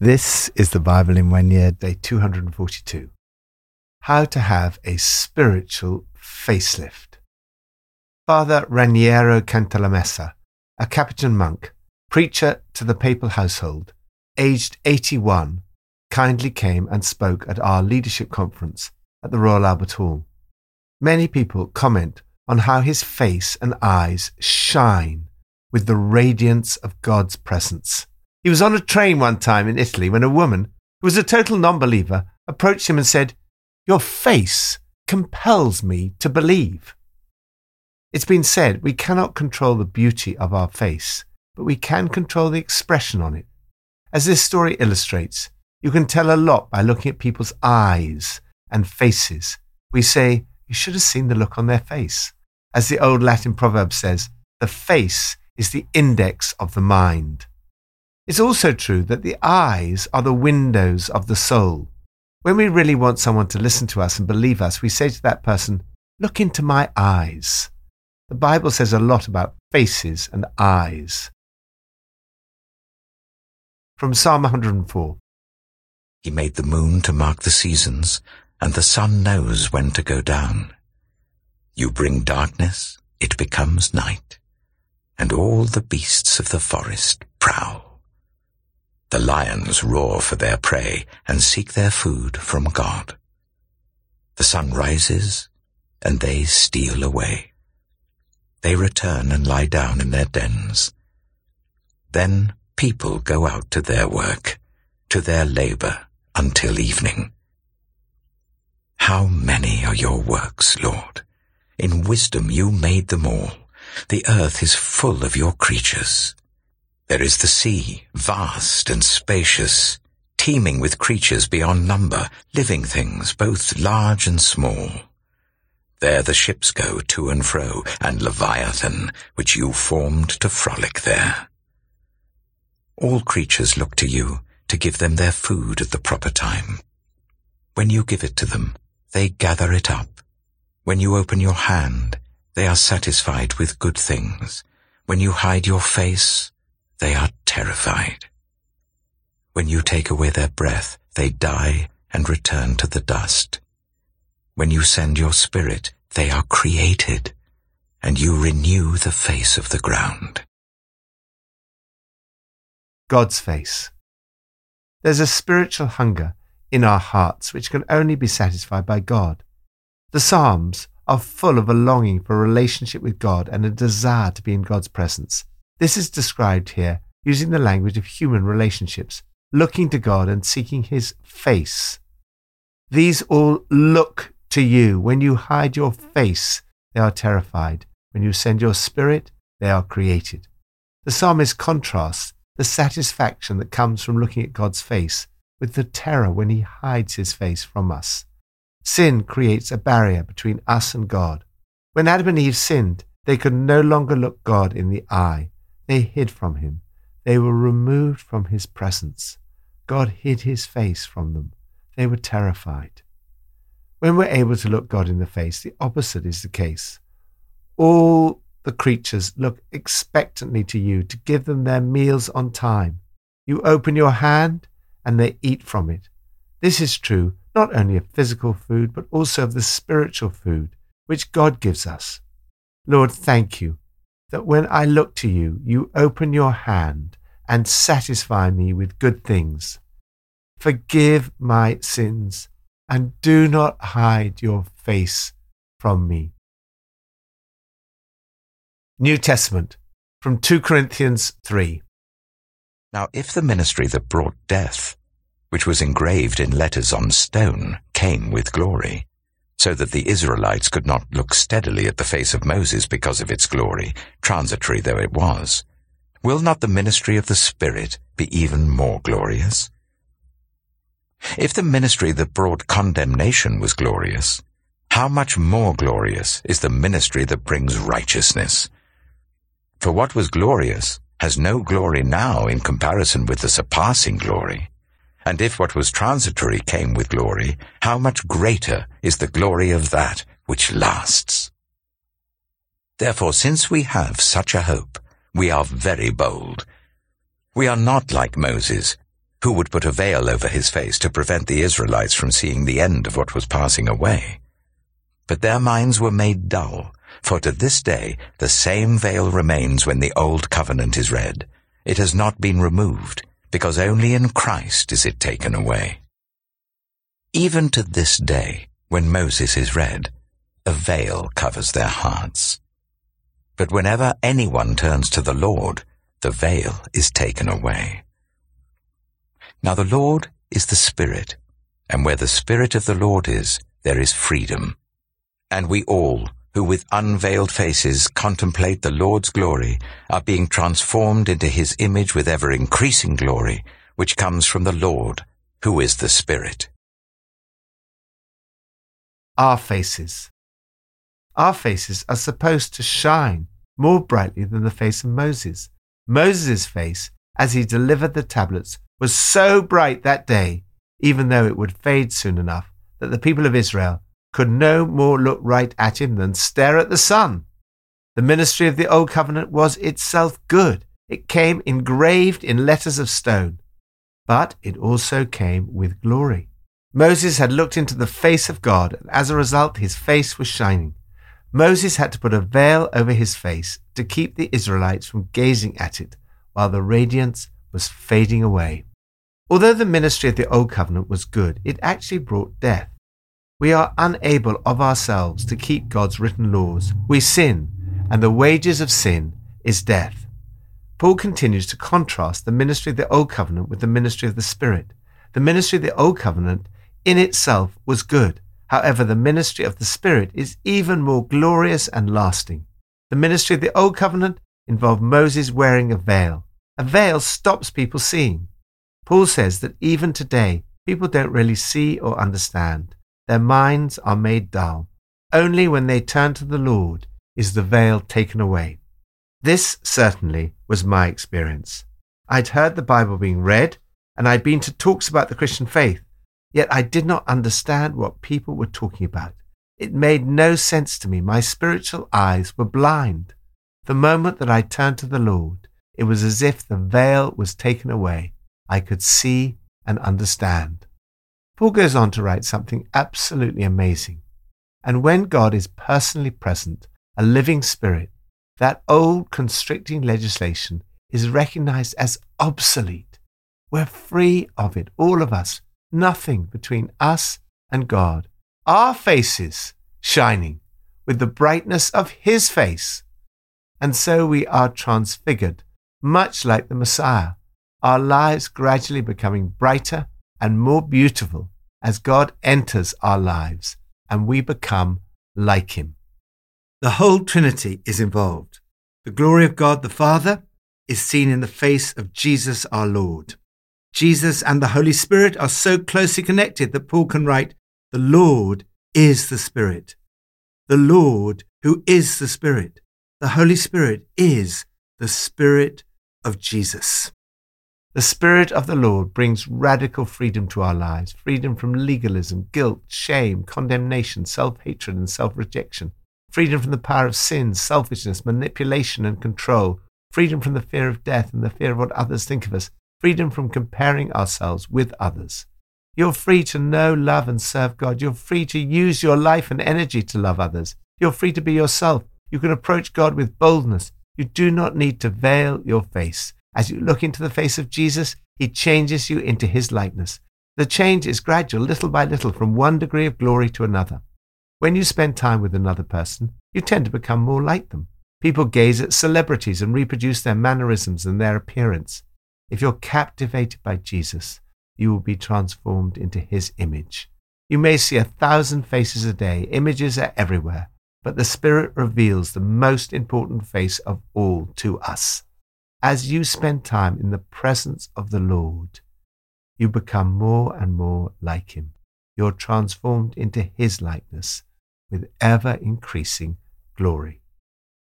This is the Bible in one year, day 242. How to have a spiritual facelift. Father Raniero Cantalamessa, a Capuchin monk, preacher to the papal household, aged 81, kindly came and spoke at our leadership conference at the Royal Albert Hall. Many people comment on how his face and eyes shine with the radiance of God's presence. He was on a train one time in Italy when a woman, who was a total non believer, approached him and said, Your face compels me to believe. It's been said we cannot control the beauty of our face, but we can control the expression on it. As this story illustrates, you can tell a lot by looking at people's eyes and faces. We say, You should have seen the look on their face. As the old Latin proverb says, the face is the index of the mind. It's also true that the eyes are the windows of the soul. When we really want someone to listen to us and believe us, we say to that person, Look into my eyes. The Bible says a lot about faces and eyes. From Psalm 104 He made the moon to mark the seasons, and the sun knows when to go down. You bring darkness, it becomes night, and all the beasts of the forest prowl. The lions roar for their prey and seek their food from God. The sun rises, and they steal away. They return and lie down in their dens. Then people go out to their work, to their labor, until evening. How many are your works, Lord? In wisdom you made them all. The earth is full of your creatures. There is the sea, vast and spacious, teeming with creatures beyond number, living things, both large and small. There the ships go to and fro, and Leviathan, which you formed to frolic there. All creatures look to you to give them their food at the proper time. When you give it to them, they gather it up. When you open your hand, they are satisfied with good things. When you hide your face, they are terrified. When you take away their breath, they die and return to the dust. When you send your spirit, they are created, and you renew the face of the ground. God's face. There's a spiritual hunger in our hearts which can only be satisfied by God. The Psalms are full of a longing for a relationship with God and a desire to be in God's presence. This is described here using the language of human relationships, looking to God and seeking His face. These all look to you. When you hide your face, they are terrified. When you send your spirit, they are created. The psalmist contrasts the satisfaction that comes from looking at God's face with the terror when He hides His face from us. Sin creates a barrier between us and God. When Adam and Eve sinned, they could no longer look God in the eye. They hid from him. They were removed from his presence. God hid his face from them. They were terrified. When we're able to look God in the face, the opposite is the case. All the creatures look expectantly to you to give them their meals on time. You open your hand and they eat from it. This is true not only of physical food, but also of the spiritual food which God gives us. Lord, thank you that when I look to you, you open your hand and satisfy me with good things. Forgive my sins and do not hide your face from me. New Testament from 2 Corinthians 3. Now if the ministry that brought death, which was engraved in letters on stone, came with glory, so that the Israelites could not look steadily at the face of Moses because of its glory, transitory though it was, will not the ministry of the Spirit be even more glorious? If the ministry that brought condemnation was glorious, how much more glorious is the ministry that brings righteousness? For what was glorious has no glory now in comparison with the surpassing glory. And if what was transitory came with glory, how much greater is the glory of that which lasts? Therefore, since we have such a hope, we are very bold. We are not like Moses, who would put a veil over his face to prevent the Israelites from seeing the end of what was passing away. But their minds were made dull, for to this day the same veil remains when the Old Covenant is read. It has not been removed, because only in Christ is it taken away. Even to this day, when Moses is read, a veil covers their hearts. But whenever anyone turns to the Lord, the veil is taken away. Now the Lord is the Spirit, and where the Spirit of the Lord is, there is freedom. And we all, who with unveiled faces contemplate the Lord's glory, are being transformed into his image with ever increasing glory, which comes from the Lord, who is the Spirit. Our faces. Our faces are supposed to shine more brightly than the face of Moses. Moses' face, as he delivered the tablets, was so bright that day, even though it would fade soon enough, that the people of Israel could no more look right at him than stare at the sun. The ministry of the Old Covenant was itself good. It came engraved in letters of stone, but it also came with glory. Moses had looked into the face of God, and as a result, his face was shining. Moses had to put a veil over his face to keep the Israelites from gazing at it while the radiance was fading away. Although the ministry of the Old Covenant was good, it actually brought death. We are unable of ourselves to keep God's written laws. We sin, and the wages of sin is death. Paul continues to contrast the ministry of the Old Covenant with the ministry of the Spirit. The ministry of the Old Covenant in itself was good. However, the ministry of the Spirit is even more glorious and lasting. The ministry of the Old Covenant involved Moses wearing a veil. A veil stops people seeing. Paul says that even today, people don't really see or understand. Their minds are made dull. Only when they turn to the Lord is the veil taken away. This certainly was my experience. I'd heard the Bible being read, and I'd been to talks about the Christian faith, Yet I did not understand what people were talking about. It made no sense to me. My spiritual eyes were blind. The moment that I turned to the Lord, it was as if the veil was taken away. I could see and understand. Paul goes on to write something absolutely amazing. And when God is personally present, a living spirit, that old constricting legislation is recognized as obsolete. We're free of it, all of us nothing between us and God. Our faces shining with the brightness of His face. And so we are transfigured, much like the Messiah, our lives gradually becoming brighter and more beautiful as God enters our lives and we become like Him. The whole Trinity is involved. The glory of God the Father is seen in the face of Jesus our Lord. Jesus and the Holy Spirit are so closely connected that Paul can write, The Lord is the Spirit. The Lord, who is the Spirit. The Holy Spirit is the Spirit of Jesus. The Spirit of the Lord brings radical freedom to our lives freedom from legalism, guilt, shame, condemnation, self hatred, and self rejection, freedom from the power of sin, selfishness, manipulation, and control, freedom from the fear of death and the fear of what others think of us, freedom from comparing ourselves with others. You're free to know, love, and serve God. You're free to use your life and energy to love others. You're free to be yourself. You can approach God with boldness. You do not need to veil your face. As you look into the face of Jesus, he changes you into his likeness. The change is gradual, little by little, from one degree of glory to another. When you spend time with another person, you tend to become more like them. People gaze at celebrities and reproduce their mannerisms and their appearance. If you're captivated by Jesus, you will be transformed into his image. You may see a thousand faces a day, images are everywhere, but the Spirit reveals the most important face of all to us. As you spend time in the presence of the Lord, you become more and more like him. You're transformed into his likeness with ever increasing glory.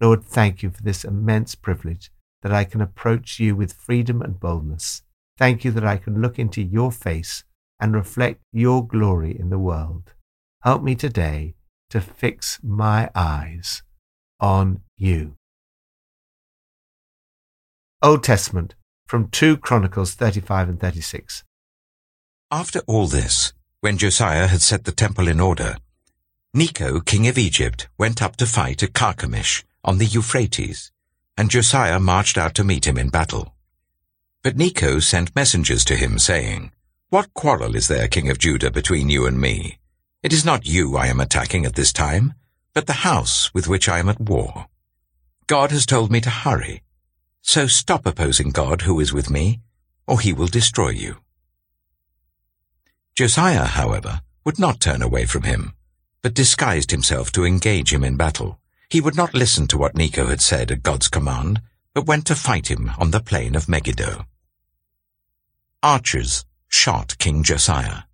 Lord, thank you for this immense privilege that I can approach you with freedom and boldness. Thank you that I can look into your face and reflect your glory in the world. Help me today to fix my eyes on you. Old Testament, from 2 Chronicles 35 and 36. After all this, when Josiah had set the temple in order, Necho, king of Egypt, went up to fight at Carchemish on the Euphrates, and Josiah marched out to meet him in battle. But Necho sent messengers to him, saying, What quarrel is there, king of Judah, between you and me? It is not you I am attacking at this time, but the house with which I am at war. God has told me to hurry, so stop opposing God who is with me, or he will destroy you. Josiah, however, would not turn away from him, but disguised himself to engage him in battle. He would not listen to what Necho had said at God's command, but went to fight him on the plain of Megiddo. Archers shot King Josiah,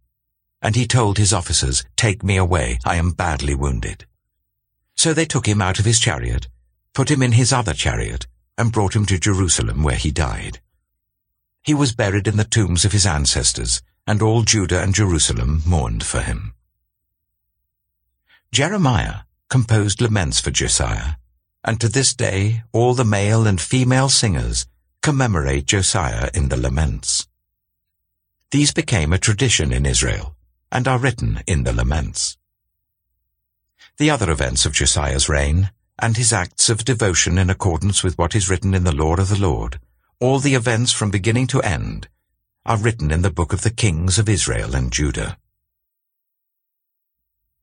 and he told his officers, Take me away, I am badly wounded. So they took him out of his chariot, put him in his other chariot, and brought him to Jerusalem where he died. He was buried in the tombs of his ancestors, and all Judah and Jerusalem mourned for him. Jeremiah composed laments for Josiah, and to this day all the male and female singers commemorate Josiah in the laments. These became a tradition in Israel, and are written in the laments. The other events of Josiah's reign, and his acts of devotion in accordance with what is written in the law of the Lord, all the events from beginning to end, are written in the book of the kings of Israel and Judah.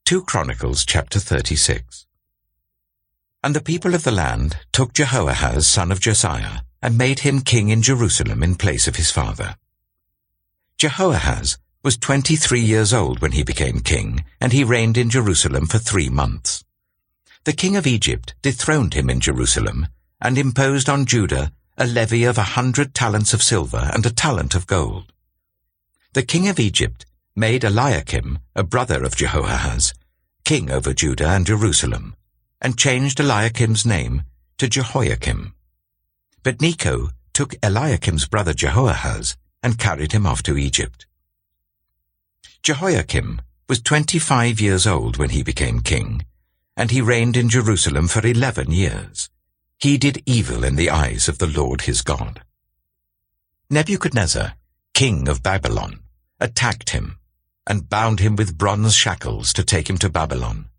2 Chronicles chapter 36 And the people of the land took Jehoahaz son of Josiah, and made him king in Jerusalem in place of his father. Jehoahaz was twenty-three years old when he became king, and he reigned in Jerusalem for three months. The king of Egypt dethroned him in Jerusalem, and imposed on Judah a levy of a hundred talents of silver and a talent of gold. The king of Egypt made Eliakim, a brother of Jehoahaz, king over Judah and Jerusalem, and changed Eliakim's name to Jehoiakim. But Necho took Eliakim's brother Jehoahaz and carried him off to Egypt. Jehoiakim was twenty-five years old when he became king, and he reigned in Jerusalem for eleven years he did evil in the eyes of the Lord his God. Nebuchadnezzar, king of Babylon, attacked him and bound him with bronze shackles to take him to Babylon.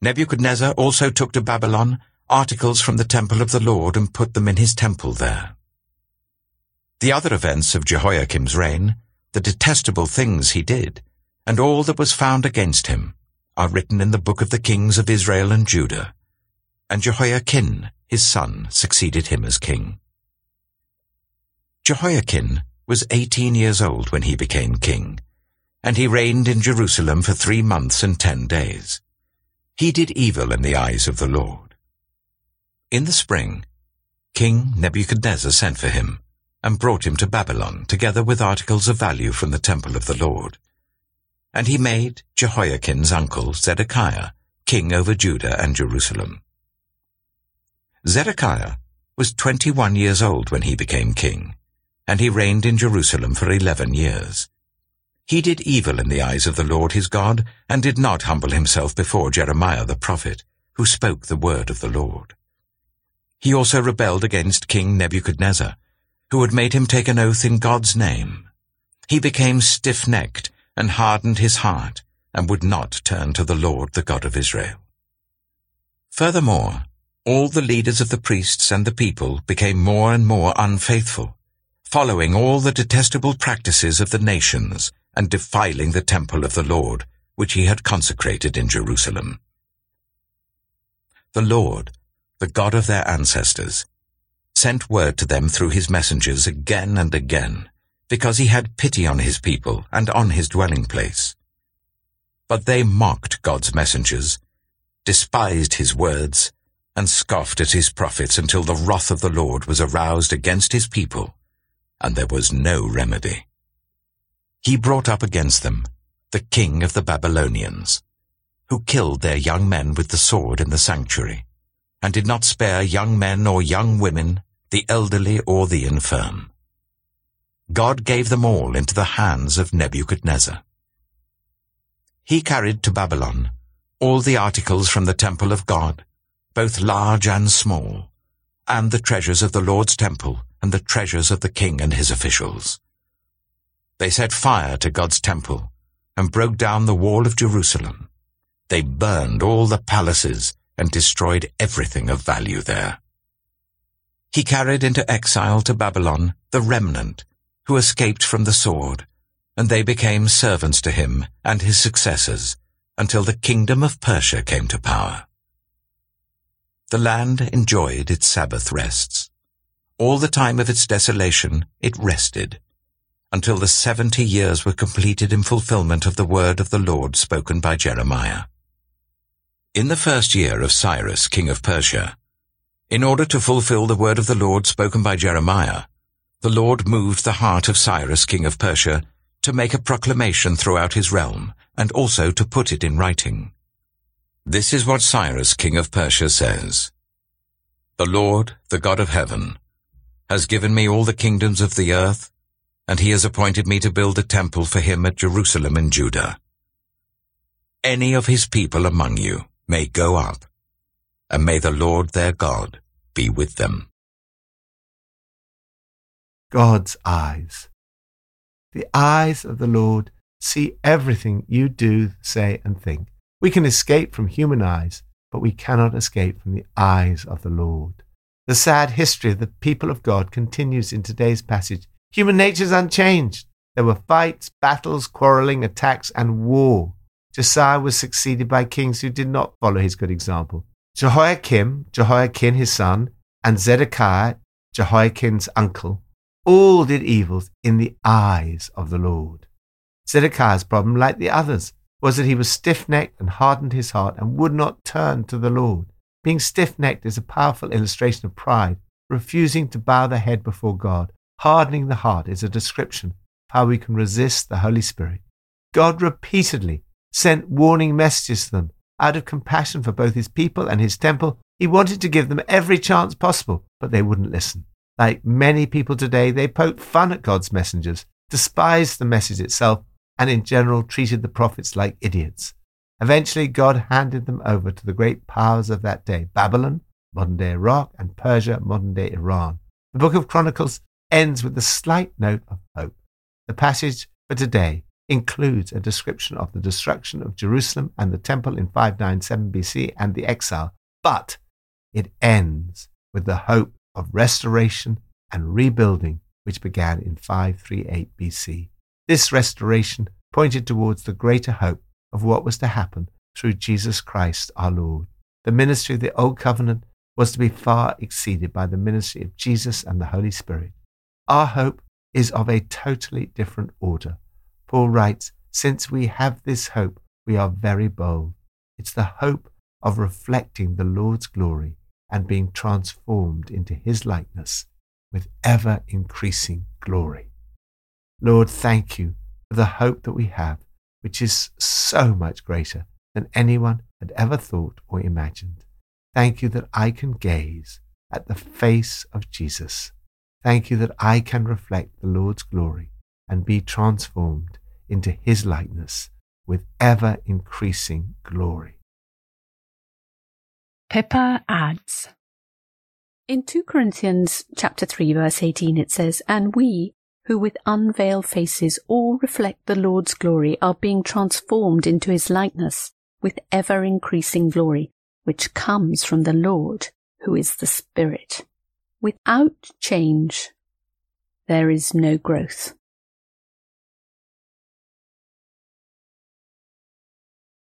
Nebuchadnezzar also took to Babylon articles from the temple of the Lord and put them in his temple there. The other events of Jehoiakim's reign, the detestable things he did, and all that was found against him, are written in the book of the kings of Israel and Judah. And Jehoiachin, his son succeeded him as king. Jehoiachin was eighteen years old when he became king, and he reigned in Jerusalem for three months and ten days. He did evil in the eyes of the Lord. In the spring, King Nebuchadnezzar sent for him, and brought him to Babylon, together with articles of value from the temple of the Lord. And he made Jehoiachin's uncle Zedekiah king over Judah and Jerusalem. Zedekiah was twenty-one years old when he became king, and he reigned in Jerusalem for eleven years. He did evil in the eyes of the Lord his God, and did not humble himself before Jeremiah the prophet, who spoke the word of the Lord. He also rebelled against King Nebuchadnezzar, who had made him take an oath in God's name. He became stiff-necked and hardened his heart, and would not turn to the Lord the God of Israel. Furthermore, all the leaders of the priests and the people became more and more unfaithful, following all the detestable practices of the nations and defiling the temple of the Lord, which he had consecrated in Jerusalem. The Lord, the God of their ancestors, sent word to them through his messengers again and again, because he had pity on his people and on his dwelling place. But they mocked God's messengers, despised his words, and scoffed at his prophets until the wrath of the Lord was aroused against his people, and there was no remedy. He brought up against them the king of the Babylonians, who killed their young men with the sword in the sanctuary, and did not spare young men or young women, the elderly or the infirm. God gave them all into the hands of Nebuchadnezzar. He carried to Babylon all the articles from the temple of God, both large and small, and the treasures of the Lord's temple, and the treasures of the king and his officials. They set fire to God's temple and broke down the wall of Jerusalem. They burned all the palaces and destroyed everything of value there. He carried into exile to Babylon the remnant who escaped from the sword, and they became servants to him and his successors until the kingdom of Persia came to power. The land enjoyed its Sabbath rests. All the time of its desolation it rested, until the seventy years were completed in fulfillment of the word of the Lord spoken by Jeremiah. In the first year of Cyrus, king of Persia, in order to fulfill the word of the Lord spoken by Jeremiah, the Lord moved the heart of Cyrus, king of Persia, to make a proclamation throughout his realm, and also to put it in writing. This is what Cyrus, king of Persia, says. The Lord, the God of heaven, has given me all the kingdoms of the earth, and he has appointed me to build a temple for him at Jerusalem in Judah. Any of his people among you may go up, and may the Lord their God be with them. God's eyes. The eyes of the Lord see everything you do, say, and think. We can escape from human eyes, but we cannot escape from the eyes of the Lord. The sad history of the people of God continues in today's passage. Human nature is unchanged. There were fights, battles, quarreling, attacks, and war. Josiah was succeeded by kings who did not follow his good example. Jehoiakim, Jehoiachin his son, and Zedekiah, Jehoiachin's uncle, all did evils in the eyes of the Lord. Zedekiah's problem, like the others, was that he was stiff necked and hardened his heart and would not turn to the Lord. Being stiff necked is a powerful illustration of pride, refusing to bow the head before God. Hardening the heart is a description of how we can resist the Holy Spirit. God repeatedly sent warning messages to them out of compassion for both his people and his temple, he wanted to give them every chance possible, but they wouldn't listen. Like many people today, they poked fun at God's messengers, despised the message itself, and in general treated the prophets like idiots. Eventually, God handed them over to the great powers of that day Babylon, modern day Iraq, and Persia, modern day Iran. The book of Chronicles ends with a slight note of hope. The passage for today includes a description of the destruction of Jerusalem and the temple in 597 BC and the exile, but it ends with the hope of restoration and rebuilding which began in 538 BC. This restoration pointed towards the greater hope of what was to happen through Jesus Christ our Lord. The ministry of the Old Covenant was to be far exceeded by the ministry of Jesus and the Holy Spirit. Our hope is of a totally different order. Paul writes, Since we have this hope, we are very bold. It's the hope of reflecting the Lord's glory and being transformed into his likeness with ever increasing glory. Lord, thank you for the hope that we have, which is so much greater than anyone had ever thought or imagined. Thank you that I can gaze at the face of Jesus. Thank you that I can reflect the Lord's glory and be transformed into his likeness with ever increasing glory. Pippa adds In 2 Corinthians chapter 3 verse 18 it says, And we, who with unveiled faces all reflect the Lord's glory, are being transformed into his likeness with ever increasing glory, which comes from the Lord, who is the Spirit. Without change, there is no growth.